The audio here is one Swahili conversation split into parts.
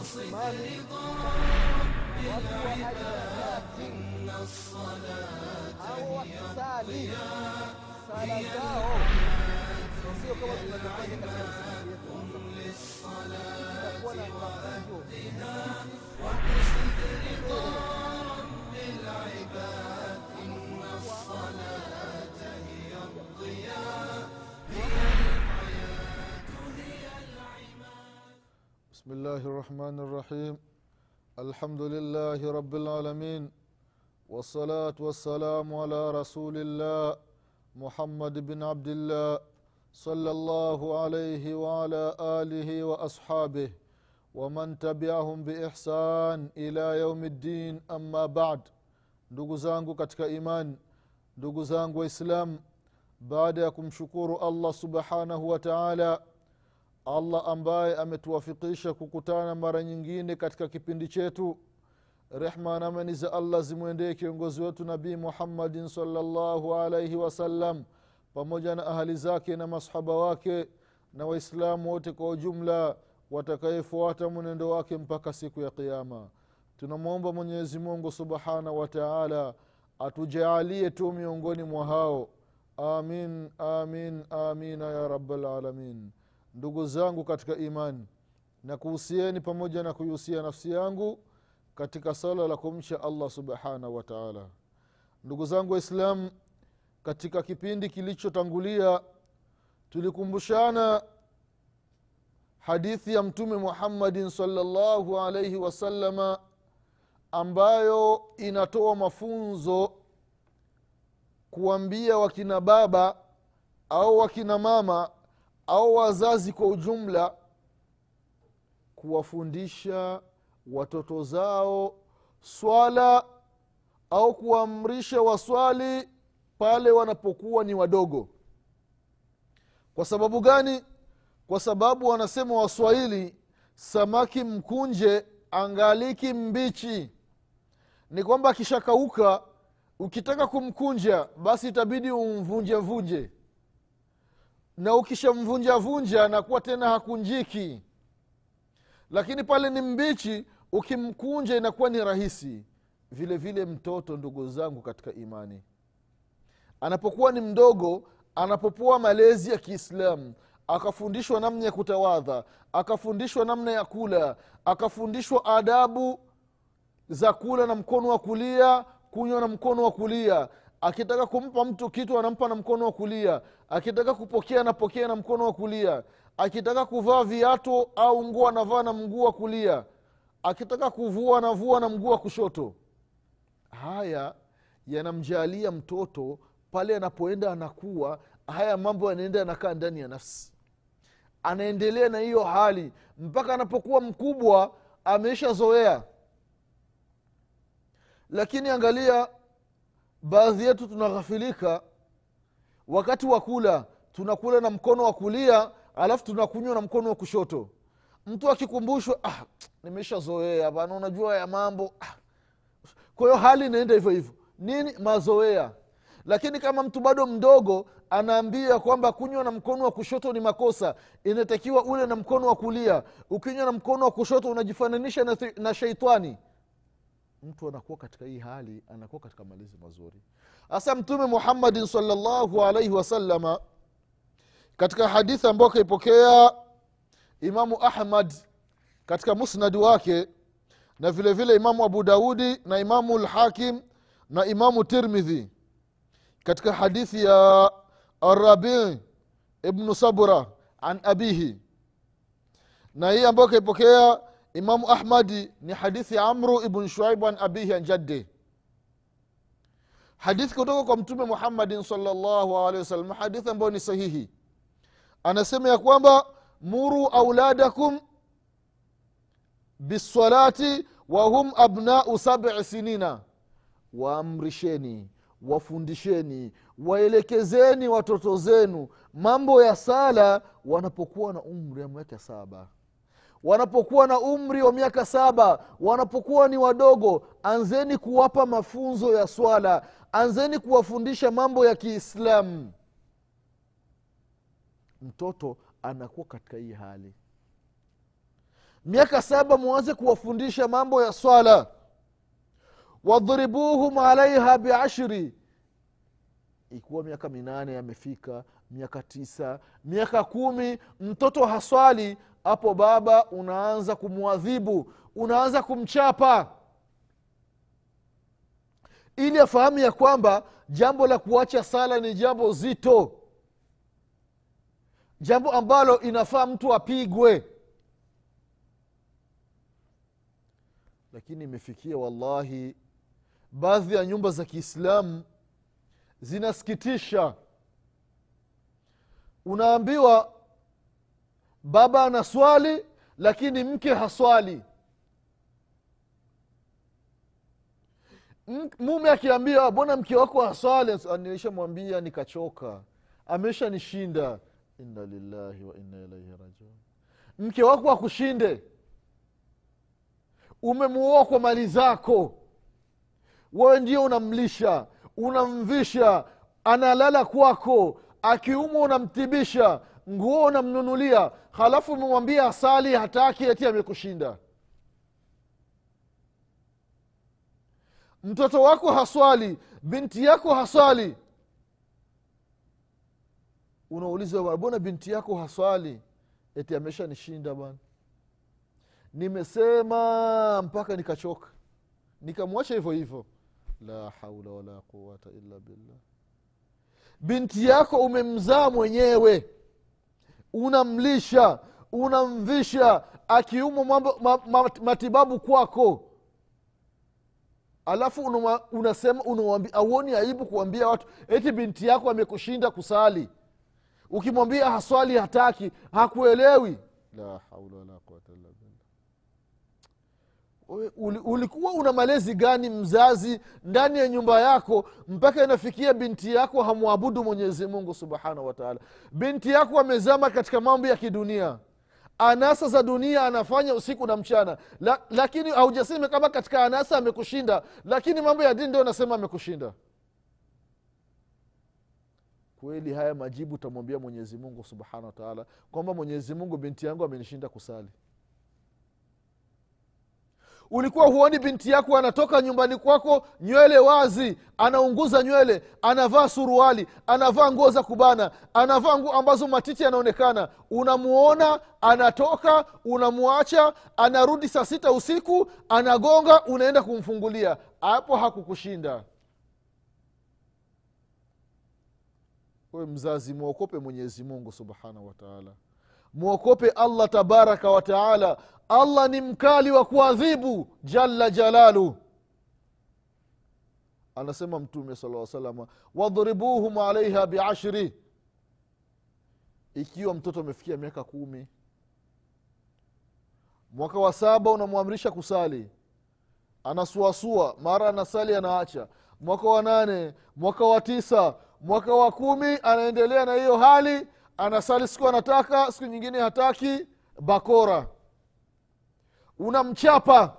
asimami watu wa ajinati hao wakisali sala zao sio kama tunavyokwenda katika misikiti yetu itakuwa na mafunzo بسم الله الرحمن الرحيم الحمد لله رب العالمين والصلاة والسلام على رسول الله محمد بن عبد الله صلى الله عليه وعلى آله وأصحابه ومن تبعهم بإحسان إلى يوم الدين أما بعد ndugu zangu katika imani ndugu zangu waislamu baada ya kumshukuru allah subhanahu wa taala allah ambaye ametuwafikisha kukutana mara nyingine katika kipindi chetu. Rehma na amani za allah zimwendee kiongozi wetu nabii muhammadin salllahu alaihi wasallam pamoja na ahali zake na masahaba wake na waislamu wote kwa ujumla watakayefuata mwenendo wake mpaka siku ya qiama tunamwomba mwenyezi mungu subhanahu wataala atujaalie tu miongoni mwa hao. Amin amin amina ya rabalalamin ndugu zangu katika imani na kuhusieni pamoja na kuihusia nafsi yangu katika sala la kumcha allah subhanahu wa taala. Ndugu zangu waislamu katika kipindi kilichotangulia tulikumbushana hadithi ya mtume muhammadin salllahu alaihi wasalama ambayo inatoa mafunzo kuambia wakina baba au wakina mama au wazazi kwa ujumla kuwafundisha watoto zao swala au kuamrisha waswali pale wanapokuwa ni wadogo. Kwa sababu gani? Kwa sababu wanasema waswahili samaki mkunje angaliki mbichi. Ni kwamba akishakauka ukitaka kumkunja basi itabidi umvunje vunje na ukishamvunjavunja anakuwa tena hakunjiki. Lakini pale ni mbichi ukimkunja inakuwa ni rahisi. Vile vile mtoto ndugu zangu katika imani. Anapokuwa ni mdogo anapopoa malezi ya kiislamu akafundishwa namna ya kutawadha akafundishwa namna ya kula akafundishwa adabu za kula na mkono wa kulia kunywa na mkono wa kulia akitaka kumpa mtu kitu anampa na mkono wa kulia. Akitaka kupokea anapokea na mkono wa kulia. Akitaka kuvaa viatu au nguo anavaa na mguu wa kulia. Akitaka kuvua anavua na mguu wa kushoto. Haya yanamjaalia mtoto pale anapoenda anakuwa haya mambo yanaenda yanakaa ndani ya nafsi. Anaendelea na hiyo hali. Mpaka anapokuwa mkubwa ameshazoea. Lakini angalia baadhi yetu tunaghafilika. Wakati wa kula tunakula na mkono wa kulia alafu tunakunywa na mkono wa kushoto. Mtu akikumbushwa ah, nimeshazoea bana unajua ya mambo. Ah. kwa hiyo hali inaenda hivyo hivyo. Nini? Mazoea. Lakini kama mtu bado mdogo anaambia kwamba kunywa na mkono wa kushoto ni makosa. Inatakiwa ule na mkono wa kulia. Ukinywa na mkono wa kushoto unajifananisha na, na sheitani mtu anakuwa katika hii hali anakuwa katika malezi mazuri. Hasa mtume muhammadin salllahu alaihi wasalama katika hadithi ambayo akaipokea imamu ahmad katika musnadi wake na vile vile imamu abu daudi na imamu lhakim na imamu tirmidhi katika hadithi ya arabi ibnu sabura an abihi na hii ambayo kaipokea imamu ahmadi ni hadithi ya amru ibn shuaib an abihi an jaddi. Hadithi kutoka kwa mtume muhammadin salllahu alehi wasallam hadithi ambayo ni sahihi. Anasema ya kwamba muru auladakum bisalati wahum abnau sabi sinina. Waamrisheni wafundisheni waelekezeni watoto zenu mambo ya sala wanapokuwa na umri ya miaka saba wanapokuwa na umri wa miaka saba wanapokuwa ni wadogo anzeni kuwapa mafunzo ya swala. Anzeni kuwafundisha mambo ya kiislamu. Mtoto anakuwa katika hii hali. Miaka saba mwanze kuwafundisha mambo ya swala. Wadhribuhum alaiha biashri. Ikiwa miaka minane yamefika miaka tisa miaka kumi mtoto haswali hapo baba unaanza kumwadhibu unaanza kumchapa. Ili afahamu ya kwamba jambo la kuacha sala ni jambo zito. Jambo ambalo inafaa mtu apigwe. Lakini imefikia wallahi baadhi ya nyumba za kiislamu zinasikitisha. Unaambiwa baba anaswali lakini mke haswali. Mume akiambiwa mbona mke wako haswali? Nilishamwambia nikachoka. Amesha nishinda inna lillahi wa inna ilaihi rajiun. Mke wako akushinde? Umemuoa kwa mali zako. Wewe ndio unamlisha unamvisha analala kwako. Akiumwa unamtibisha nguo unamnunulia halafu umemwambia asali hataki eti amekushinda. Mtoto wako haswali binti yako haswali. Unauliza bona binti yako haswali? Eti amesha nishinda bwana. Nimesema mpaka nikachoka. Nikamwacha hivyo hivyo. La haula wala quwata illa billah. Binti yako umemzaa mwenyewe unamlisha unamvisha akiumwa matibabu kwako. Alafu unuma, unasema unawambi, auoni aibu kuambia watu eti binti yako amekushinda kusali? Ukimwambia haswali hataki hakuelewi. La haula wala quwata illa ulikuwa una malezi gani mzazi ndani ya nyumba yako mpaka inafikia binti yako hamwabudu mwenyezi mungu subhanahu wataala binti yako amezama katika mambo ya kidunia. Anasa za dunia anafanya usiku na mchana. La, lakini haujasema kama katika anasa amekushinda lakini mambo ya dini ndio anasema amekushinda. Kweli haya majibu utamwambia mwenyezi mungu subhanahu wataala kwamba mwenyezi mungu binti yangu amenishinda kusali ulikuwa huoni binti yako anatoka nyumbani kwako nywele wazi anaunguza nywele anavaa suruali anavaa nguo za kubana anavaa nguo ambazo matiti yanaonekana. Unamuona anatoka unamwacha anarudi saa sita usiku anagonga unaenda kumfungulia. Hapo hakukushinda. We mzazi mwokope mwenyezi mungu subhanahu wataala mwokope allah tabaraka wataala allah ni mkali wa kuadhibu jalla jalalu. Anasema mtume sala salama wadhribuhum alaiha biashri ikiwa mtoto amefikia miaka kumi mwaka wa saba unamwamrisha kusali anasuasua mara anasali anaacha mwaka wa nane mwaka wa tisa mwaka wa kumi anaendelea na hiyo hali anasali siku anataka siku nyingine hataki bakora. Unamchapa.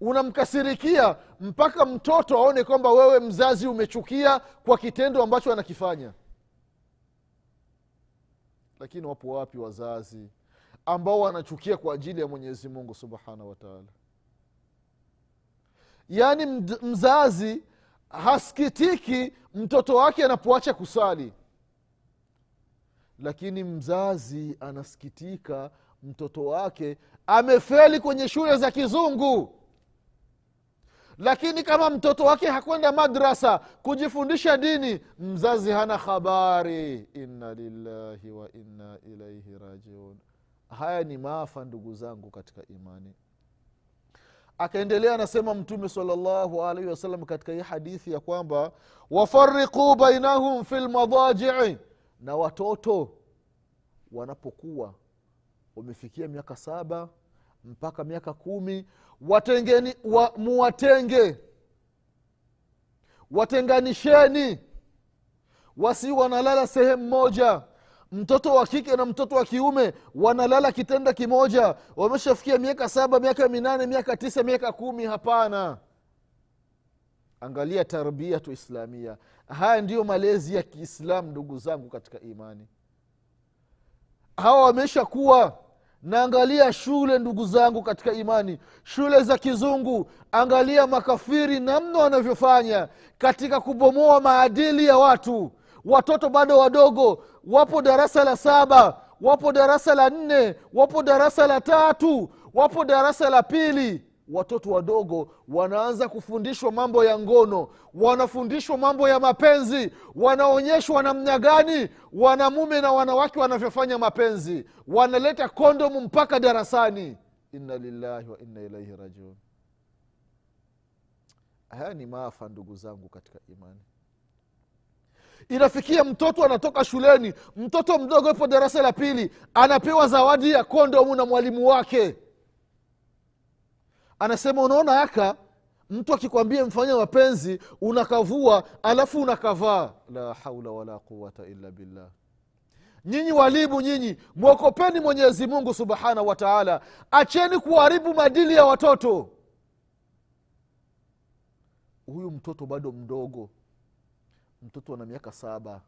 Unamkasirikia mpaka mtoto aone kwamba wewe mzazi umechukia kwa kitendo ambacho anakifanya. Lakini wapo wapi wazazi ambao wanachukia kwa ajili ya mwenyezi mungu subhanahu wataala yaani mzazi hasikitiki mtoto wake anapoacha kusali lakini mzazi anasikitika mtoto wake amefeli kwenye shule za kizungu. Lakini kama mtoto wake hakwenda madrasa kujifundisha dini mzazi hana habari. Inna lillahi wa inna ilaihi rajiun. Haya ni maafa ndugu zangu katika imani. Akaendelea anasema mtume salllahu alaihi wasallam katika hii hadithi ya kwamba wafariquu bainahum fi lmadajii na watoto wanapokuwa wamefikia miaka saba mpaka miaka kumi watengeni wa, muwatenge. Watenganisheni. Wasi wanalala sehemu moja. Mtoto wa kike na mtoto wa kiume wanalala kitanda kimoja. Wameshafikia miaka saba miaka minane miaka tisa miaka kumi hapana angalia tarbiatu islamia. Haya ndiyo malezi ya kiislam ndugu zangu katika imani. Hawa wamesha kuwa. Naangalia shule ndugu zangu katika imani. Shule za kizungu angalia makafiri namna wanavyofanya katika kubomoa maadili ya watu. Watoto bado wadogo wapo darasa la saba wapo darasa la nne wapo darasa la tatu wapo darasa la pili watoto wadogo wanaanza kufundishwa mambo ya ngono wanafundishwa mambo ya mapenzi wanaonyeshwa namna gani wanamume na wanawake wanavyofanya mapenzi. Wanaleta kondomu mpaka darasani. Inna lillahi wa inna ilaihi rajiun. Haya ni maafa ndugu zangu katika imani. Inafikia mtoto anatoka shuleni mtoto mdogo yupo darasa la pili anapewa zawadi ya kondomu na mwalimu wake anasema unaona aka mtu akikwambia mfanya mapenzi unakavua alafu unakavaa. La haula wala quwata illa billah. Nyinyi walimu nyinyi mwokopeni mwenyezi mungu subhanahu wa taala. Acheni kuharibu madili ya watoto. Huyu mtoto bado mdogo. Mtoto ana miaka saba.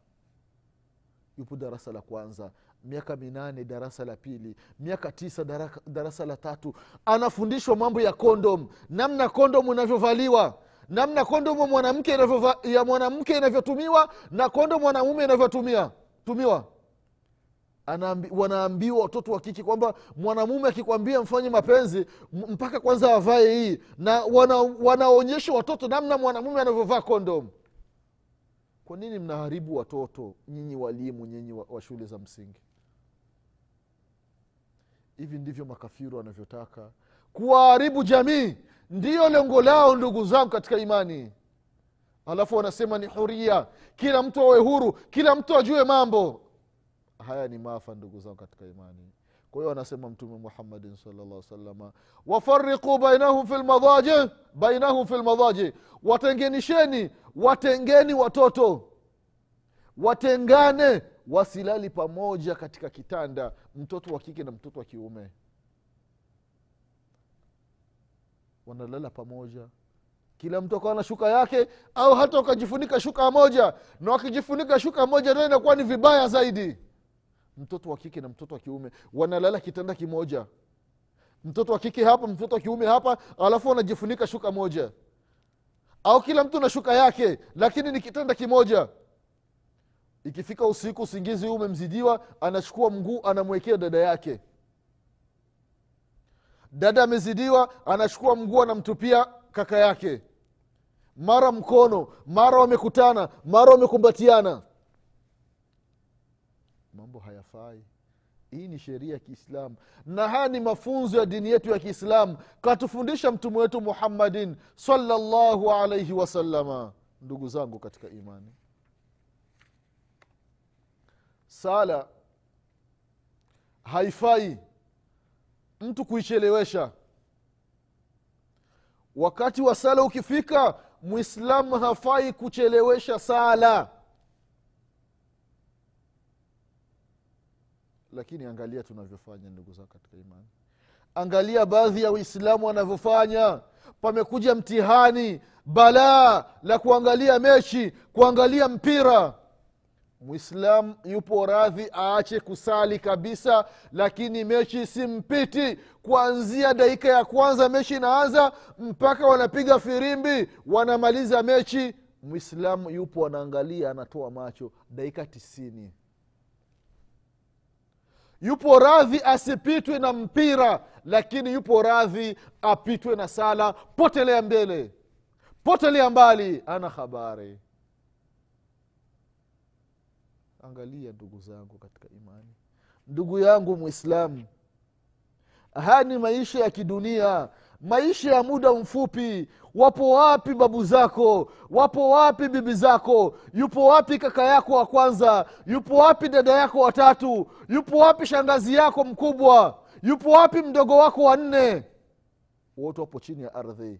Yupo darasa la kwanza miaka minane darasa la pili miaka tisa darasa la tatu. Anafundishwa mambo ya kondom. Namna kondom inavyovaliwa namna kondomu mwanamke ya mwanamke inavyotumiwa na kondom mwanamume inavyotumia tumiwa. Anaambi, wanaambiwa watoto wa kike kwamba mwanamume akikwambia mfanye mapenzi mpaka kwanza avae hii. Na wana, wanaonyesha watoto namna mwanamume anavyovaa kondom. Kwa nini mnaharibu watoto nyinyi walimu nyinyi wa, wa shule za msingi hivi ndivyo makafiri wanavyotaka. Kuwaharibu jamii ndiyo lengo lao ndugu zangu katika imani. Alafu wanasema ni huria. Kila mtu awe huru kila mtu ajue mambo. Haya ni maafa ndugu zangu katika imani. Kwa hiyo anasema mtume muhammadin salllah salama wafariqu bainahum fi lmadaji bainahum fi lmadaji watengenisheni watengeni watoto. Watengane wasilali pamoja katika kitanda mtoto wa kike na mtoto wa kiume. Wanalala pamoja. Kila mtu akawa na shuka yake au hata ukajifunika shuka moja. Na wakijifunika shuka moja nayo inakuwa ni vibaya zaidi. Mtoto wa kike na mtoto wa kiume wanalala kitanda kimoja. Mtoto wa kike hapa mtoto wa kiume hapa alafu wanajifunika shuka moja. Au kila mtu na shuka yake lakini ni kitanda kimoja ikifika usiku usingizi huu umemzidiwa anachukua mguu anamwekea dada yake. Dada amezidiwa anachukua mguu anamtupia kaka yake. Mara mkono mara wamekutana mara wamekumbatiana. Mambo hayafai. Hii ni sheria ya kiislamu. Na haya ni mafunzo ya dini yetu ya kiislamu. Katufundisha mtume wetu muhammadin salllahu alaihi wasalama ndugu zangu katika imani sala haifai mtu kuichelewesha. Wakati wa sala ukifika mwislamu hafai kuchelewesha sala. Lakini angalia tunavyofanya ndugu zao katika imani. Angalia baadhi ya waislamu wanavyofanya. Pamekuja mtihani balaa la kuangalia mechi kuangalia mpira mwislam yupo radhi aache kusali kabisa lakini mechi simpiti. Kuanzia dakika ya kwanza mechi inaanza mpaka wanapiga firimbi wanamaliza mechi. Mwislamu yupo anaangalia anatoa macho. Dakika tisini. Yupo radhi asipitwe na mpira lakini yupo radhi apitwe na sala. Potelea mbele. Potelea mbali. Ana habari angalia ndugu zangu katika imani. Ndugu yangu mwislamu haya ni maisha ya kidunia. Maisha ya muda mfupi. Wapo wapi babu zako? Wapo wapi bibi zako? Yupo wapi kaka yako wa kwanza? Yupo wapi dada yako watatu yupo wapi shangazi yako mkubwa? Yupo wapi mdogo wako wa nne? Wote wapo chini ya ardhi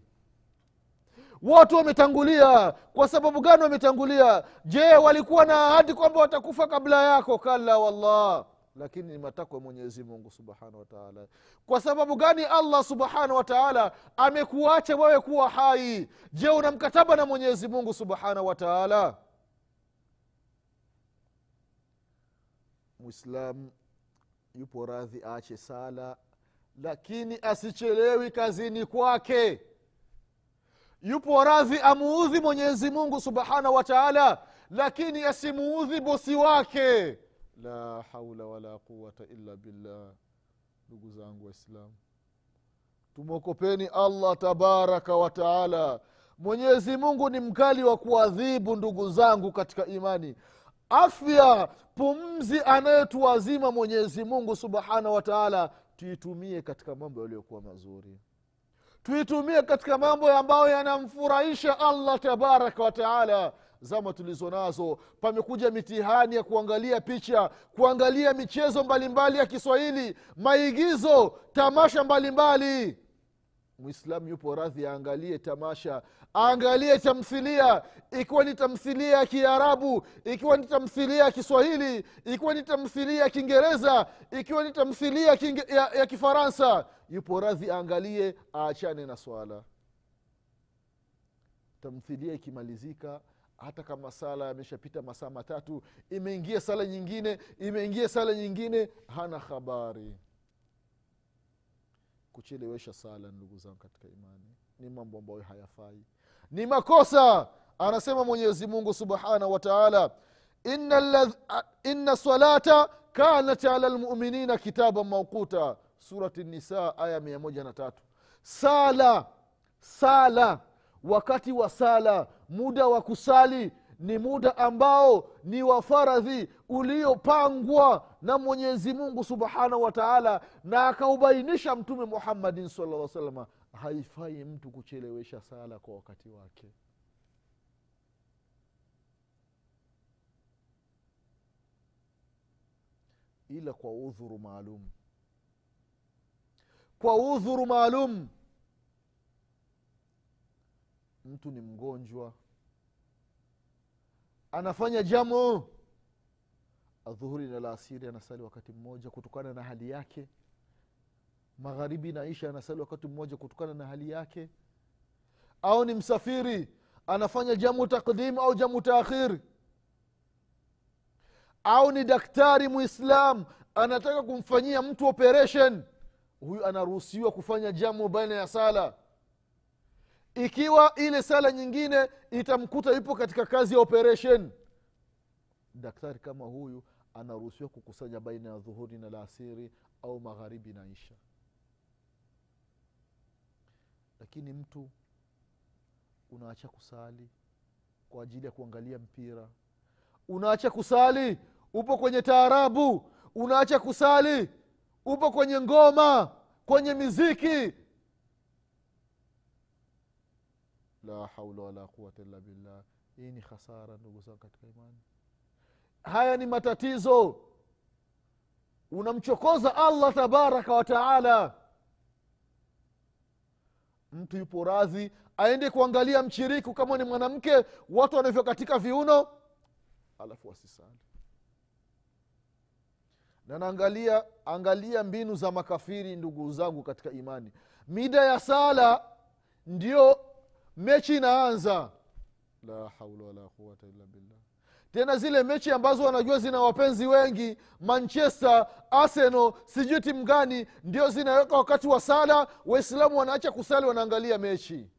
wote wametangulia. Kwa sababu gani wametangulia? Je walikuwa na ahadi kwamba watakufa kabla yako? Kalla wallah. Lakini ni matakwa mwenyezi mungu subhanahu wataala kwa sababu gani allah subhanahu wataala amekuacha wewe kuwa hai? Je una mkataba na mwenyezi mungu subhanahu wataala mwislam yupo radhi aache sala lakini asichelewi kazini kwake yupo radhi amuudhi mwenyezi mungu subhanahu wa taala lakini asimuudhi bosi wake. La haula wala quwata illa billah. Ndugu zangu waislamu tumwokopeni allah tabaraka wa taala. Mwenyezi mungu ni mkali wa kuadhibu ndugu zangu katika imani. Afya pumzi anayetuwazima mwenyezi mungu subhanahu wa taala tuitumie katika mambo yaliyokuwa mazuri tuitumie katika mambo ambayo yanamfurahisha allah tabaraka wataala zama tulizo nazo pamekuja mitihani ya kuangalia picha kuangalia michezo mbalimbali mbali ya kiswahili maigizo tamasha mbalimbali. Mbali mwislamu yupo radhi aangalie tamasha aangalie tamthilia. Ikiwa ni tamthilia ya kiarabu ikiwa ni tamthilia ya kiswahili ikiwa ni tamthilia ya kiingereza ikiwa ni tamthilia ya, kifaransa yupo radhi aangalie aachane na swala. Tamthilia ikimalizika hata kama sala ameshapita masaa matatu imeingia sala nyingine imeingia sala nyingine hana habari. Kuchelewesha sala ndugu zangu katika imani ni mambo ambayo hayafai ni makosa anasema mwenyezi mungu subhanahu wa taala. Inna, inna salata kanat ala lmuminina kitaban mauquta surati nisa aya mia moja na tatu. Sala sala. Wakati wa sala muda wa kusali ni muda ambao ni wa faradhi uliopangwa na mwenyezi mungu subhanahu wa taala na akaubainisha mtume muhammadin salaa salama haifai mtu kuchelewesha sala kwa wakati wake. Ila kwa udhuru maalum. Kwa udhuru maalum mtu ni mgonjwa. Anafanya jamu. Adhuhuri na laasiri anasali wakati mmoja kutokana na hali yake magharibi na isha anasali wakati mmoja kutokana na hali yake. Au ni msafiri anafanya jamu takdim au jamu taakhir. Au ni daktari muislam anataka kumfanyia mtu operation. Huyu anaruhusiwa kufanya jamu baina ya sala. Ikiwa ile sala nyingine itamkuta yupo katika kazi ya operation. Daktari kama huyu anaruhusiwa kukusanya baina ya dhuhuri na laasiri au magharibi na isha lakini mtu unaacha kusali kwa ajili ya kuangalia mpira. Unaacha kusali upo kwenye taarabu. Unaacha kusali upo kwenye ngoma kwenye miziki. La haula wala quwata illa billah. Hii ni khasara ndugu zangu katika imani. Haya ni matatizo. Unamchokoza allah tabaraka wa taala mtu yupo radhi aende kuangalia mchiriku kama ni mwanamke watu wanavyokatika viuno alafu wasisali. Na naangalia angalia mbinu za makafiri ndugu zangu katika imani. Mida ya sala ndio mechi inaanza. La haula wala quwata illa billah tena zile mechi ambazo wanajua zina wapenzi wengi manchester arsenal sijui timu gani ndio zinaweka wakati wa sala waislamu wanaacha kusali wanaangalia mechi.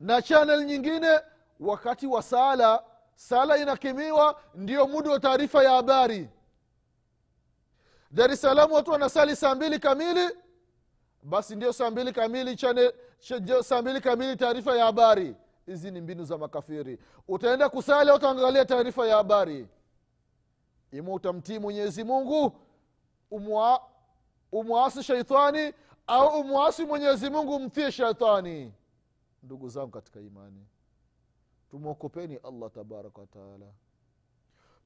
Na chanel nyingine wakati wa sala sala inakimiwa ndio muda wa taarifa ya habari. Dar es salaam watu wanasali saa mbili kamili basi ndio saa mbili kamili chane, ch- saa mbili kamili taarifa ya habari. Hizi ni mbinu za makafiri. Utaenda kusali au utaangalia taarifa ya habari? Ima utamtii mwenyezi mungu umwa, umwasi sheitani au umwasi mwenyezi mungu umtie sheitani ndugu zangu katika imani tumwokopeni allah tabaraka wataala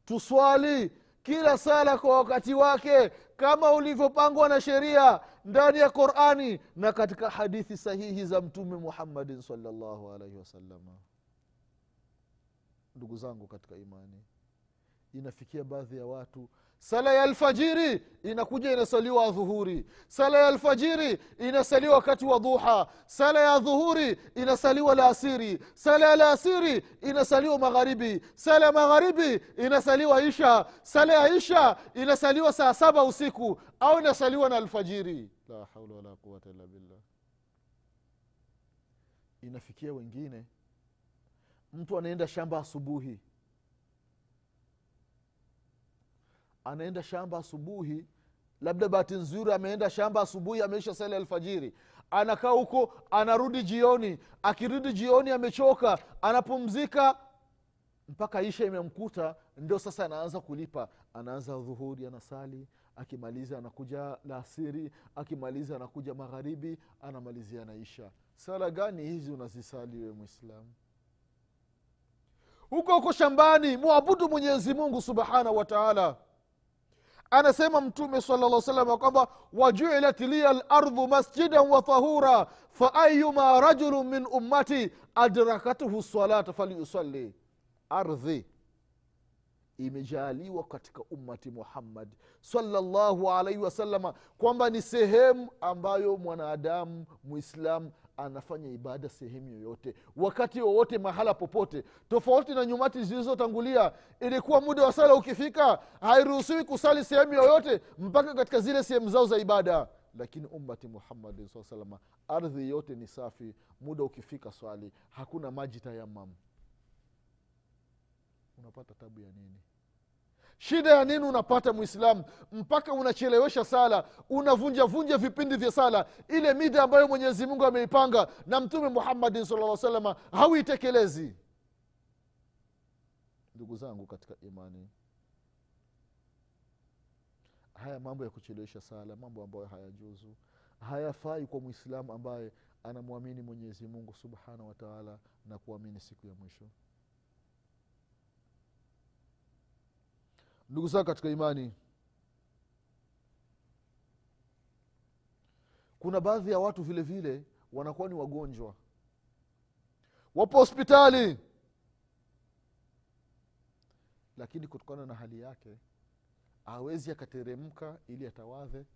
tuswali kila sala kwa wakati wake kama ulivyopangwa na sheria ndani ya qurani na katika hadithi sahihi za mtume muhammadin salllahu alaihi wasalama ndugu zangu katika imani inafikia baadhi ya watu. Sala ya alfajiri inakuja inasaliwa dhuhuri sala ya alfajiri inasaliwa wakati wa dhuha. Sala ya dhuhuri inasaliwa laasiri. Sala ya laasiri inasaliwa magharibi. Sala ya magharibi inasaliwa isha. Sala ya isha inasaliwa saa saba usiku au inasaliwa na alfajiri. La haula wala quwata illa billah. Inafikia wengine. Mtu anaenda shamba asubuhi anaenda shamba asubuhi labda bahati nzuri ameenda shamba asubuhi ameisha sala alfajiri. Anakaa huko anarudi jioni. Akirudi jioni amechoka anapumzika mpaka isha imemkuta ndio sasa anaanza kulipa. Anaanza dhuhuri anasali akimaliza anakuja laasiri akimaliza anakuja magharibi anamalizia naisha sala gani hizi unazisali we mwislamu huko huko shambani mwabudu mwenyezi mungu subhanahu wa anasema mtume sala llah salama kwamba wajuilat liya lardhu masjidan wa tahura faayuma rajulu min ummati adrakathu salata falyusalli. Ardhi imejaaliwa katika ummati muhammad salllahu alaihi wasalama kwamba ni sehemu ambayo mwanadamu mwislamu anafanya ibada sehemu yoyote wakati wowote mahala popote. Tofauti na nyumati zilizotangulia ilikuwa muda wa sala ukifika hairuhusiwi kusali sehemu yoyote mpaka katika zile sehemu zao za ibada. Lakini ummati muhammadin saa salama ardhi yote ni safi muda ukifika swali hakuna maji tayamam unapata tabu ya nini shida ya nini unapata mwislamu mpaka unachelewesha sala unavunjavunja vipindi vya sala. Ile mida ambayo mwenyezi mungu ameipanga na mtume muhammadin sala salama hauitekelezi. Ndugu zangu katika imani haya mambo ya kuchelewesha sala mambo ambayo hayajuzu hayafai kwa mwislamu ambaye anamwamini mwenyezi mungu subhanahu wataala na kuamini siku ya mwisho ndugu zangu katika imani. Kuna baadhi ya watu vile vile wanakuwa ni wagonjwa. Wapo hospitali. Lakini kutokana na hali yake awezi akateremka ili atawadhe.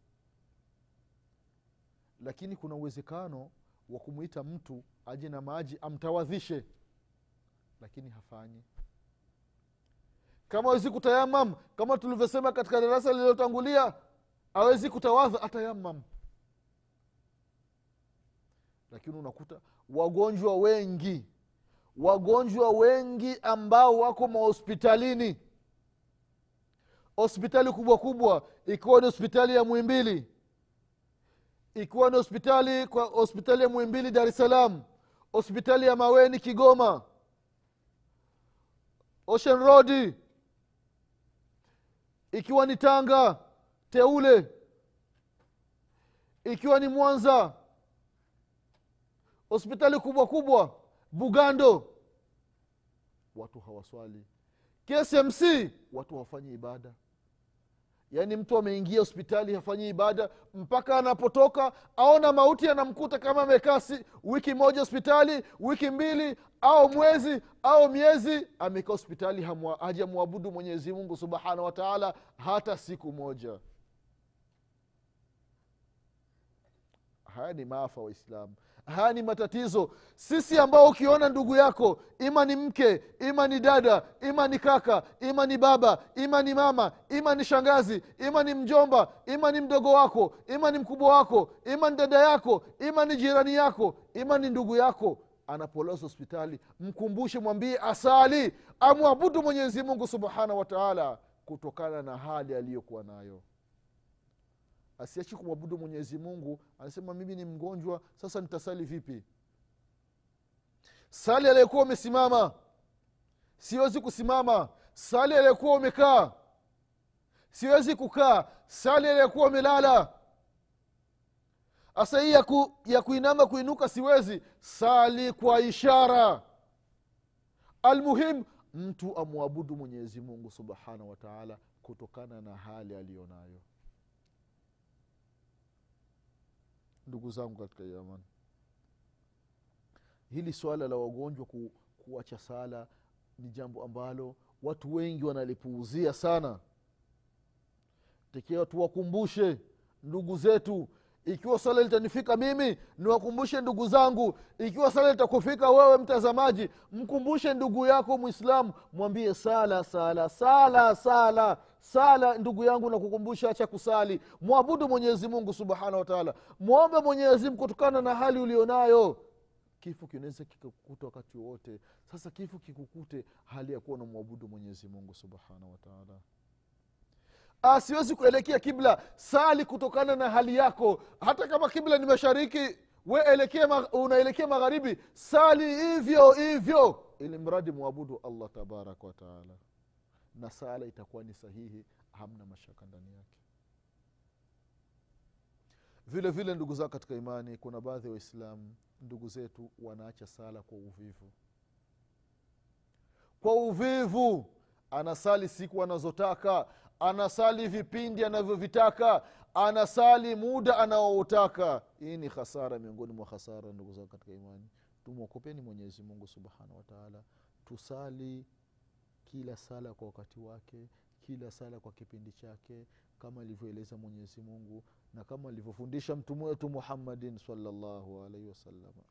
Lakini kuna uwezekano wa kumwita mtu aje na maji amtawadhishe. Lakini hafanyi kama awezi kutayamam kama tulivyosema katika darasa lililotangulia awezi kutawadha atayamam. Lakini unakuta wagonjwa wengi wagonjwa wengi ambao wako mahospitalini. Hospitali kubwa kubwa ikiwa ni hospitali ya mwimbili ikiwa ni hospitali kwa hospitali ya mwimbili dar es salaam hospitali ya maweni kigoma ocean road ikiwa ni tanga teule. Ikiwa ni mwanza hospitali kubwa kubwa bugando. Watu hawaswali. Ksmc watu hawafanyi ibada yaani mtu ameingia hospitali hafanyi ibada mpaka anapotoka aona mauti anamkuta kama amekaa wiki moja hospitali wiki mbili au mwezi au miezi. Amekaa hospitali hajamwabudu mwenyezi mungu subhanahu wataala hata siku moja. Haya ni maafa waislamu haya ni matatizo sisi ambao ukiona ndugu yako ima ni mke ima ni dada ima ni kaka ima ni baba ima ni mama ima ni shangazi ima ni mjomba ima ni mdogo wako ima ni mkubwa wako ima ni dada yako ima ni jirani yako ima ni ndugu yako anapolazwa hospitali mkumbushe mwambie asali amwabudu mwenyezi mungu subhanahu wataala kutokana na hali aliyokuwa nayo asiachi kumwabudu mwenyezi mungu anasema mimi ni mgonjwa sasa nitasali vipi? Sali aliyekuwa umesimama siwezi kusimama. Sali aliyekuwa umekaa. Siwezi kukaa. Sali aliyekuwa umelala asa hii ya, ku, ya kuinama kuinuka siwezi. Sali kwa ishara. Almuhim mtu amwabudu mwenyezi mungu subhanahu wataala kutokana na hali aliyonayo ndugu zangu katika imani hili swala la wagonjwa ku, kuacha sala ni jambo ambalo watu wengi wanalipuuzia sana. Tikiwa tuwakumbushe ndugu zetu ikiwa swala litanifika mimi niwakumbushe ndugu zangu. Ikiwa swala litakufika wewe mtazamaji mkumbushe ndugu yako mwislamu mwambie sala sala sala sala sala ndugu yangu nakukumbusha acha kusali. Mwabudu mwenyezi mungu subhanahu wataala mwombe mwenyezi mungu kutokana na hali ulionayo. Kifo kinaweza kikakukuta wakati wowote. Sasa kifo kikukute hali ya kuwa na mwabudu mwenyezi mungu subhanahu wataala Ah, siwezi kuelekea kibla. Sali kutokana na hali yako. Hata kama kibla ni mashariki we unaelekea magharibi. Sali hivyo hivyo ili mradi mwabudu allah tabaraka wataala na sala itakuwa ni sahihi hamna mashaka ndani yake. Vile vile ndugu zao katika imani kuna baadhi ya waislamu ndugu zetu wanaacha sala kwa uvivu. Kwa uvivu anasali siku anazotaka anasali vipindi anavyovitaka anasali muda anaoutaka. Hii ni hasara miongoni mwa hasara ndugu zao katika imani. Tumwokopeni mwenyezi mungu subhanahu wataala tusali kila sala kwa wakati wake kila sala kwa kipindi chake kama alivyoeleza mwenyezi mungu na kama alivyofundisha mtume wetu muhammadin salllahu alaihi wasalama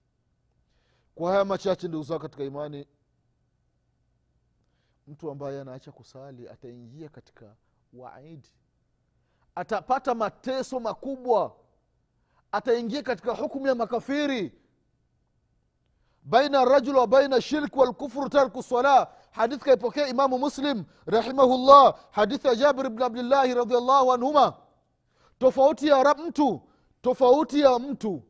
kwa haya machache ndugu zao katika imani mtu ambaye anaacha kusali ataingia katika waidi atapata mateso makubwa. Ataingia katika hukumu ya makafiri baina rajul wa baina shirk walkufru tarku sala hadithi kaipokea imamu muslim rahimahullah. Hadithi ya jabir bni abdillahi radiallahu anhuma. Tofauti ya mtu tofauti ya mtu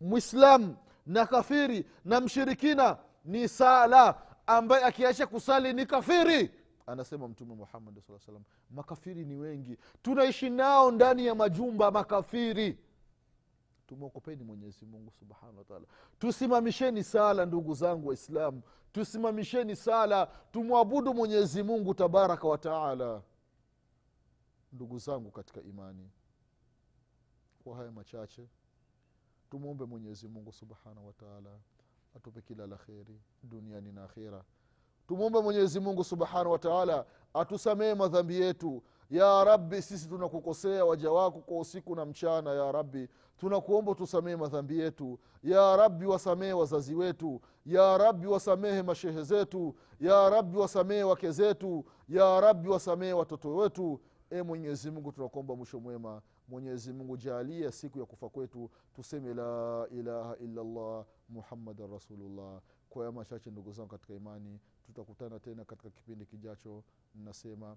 mwislam na kafiri na mshirikina ni sala ambaye akiacha kusali ni kafiri anasema mtume muhammadi saa salam makafiri ni wengi. Tunaishi nao ndani ya majumba makafiri tumwokopeni mwenyezi mungu subhanahu wataala tusimamisheni sala ndugu zangu waislamu. Tusimamisheni sala tumwabudu mwenyezi mungu tabaraka wataala ndugu zangu katika imani kwa haya machache tumwombe mwenyezi mungu subhanahu wataala atupe kila la kheri duniani na akhira tumwombe mwenyezi mungu subhanahu wataala atusamehe madhambi yetu ya rabbi sisi tunakukosea waja wako kwa usiku na mchana ya rabi tunakuomba tusamehe madhambi yetu. Ya rabbi wasamehe wazazi wetu. Ya rabbi wasamehe mashehe zetu. Ya rabbi wasamehe wake zetu. Ya rabbi wasamehe watoto wetu. E mwenyezi mungu tunakuomba mwisho mwema. Mwenyezi mungu jaalia siku ya kufa kwetu. Tuseme la ilaha illallah muhammadan rasulullah. Kwa ya machache ndugu zangu katika imani tutakutana tena katika kipindi kijacho. Nasema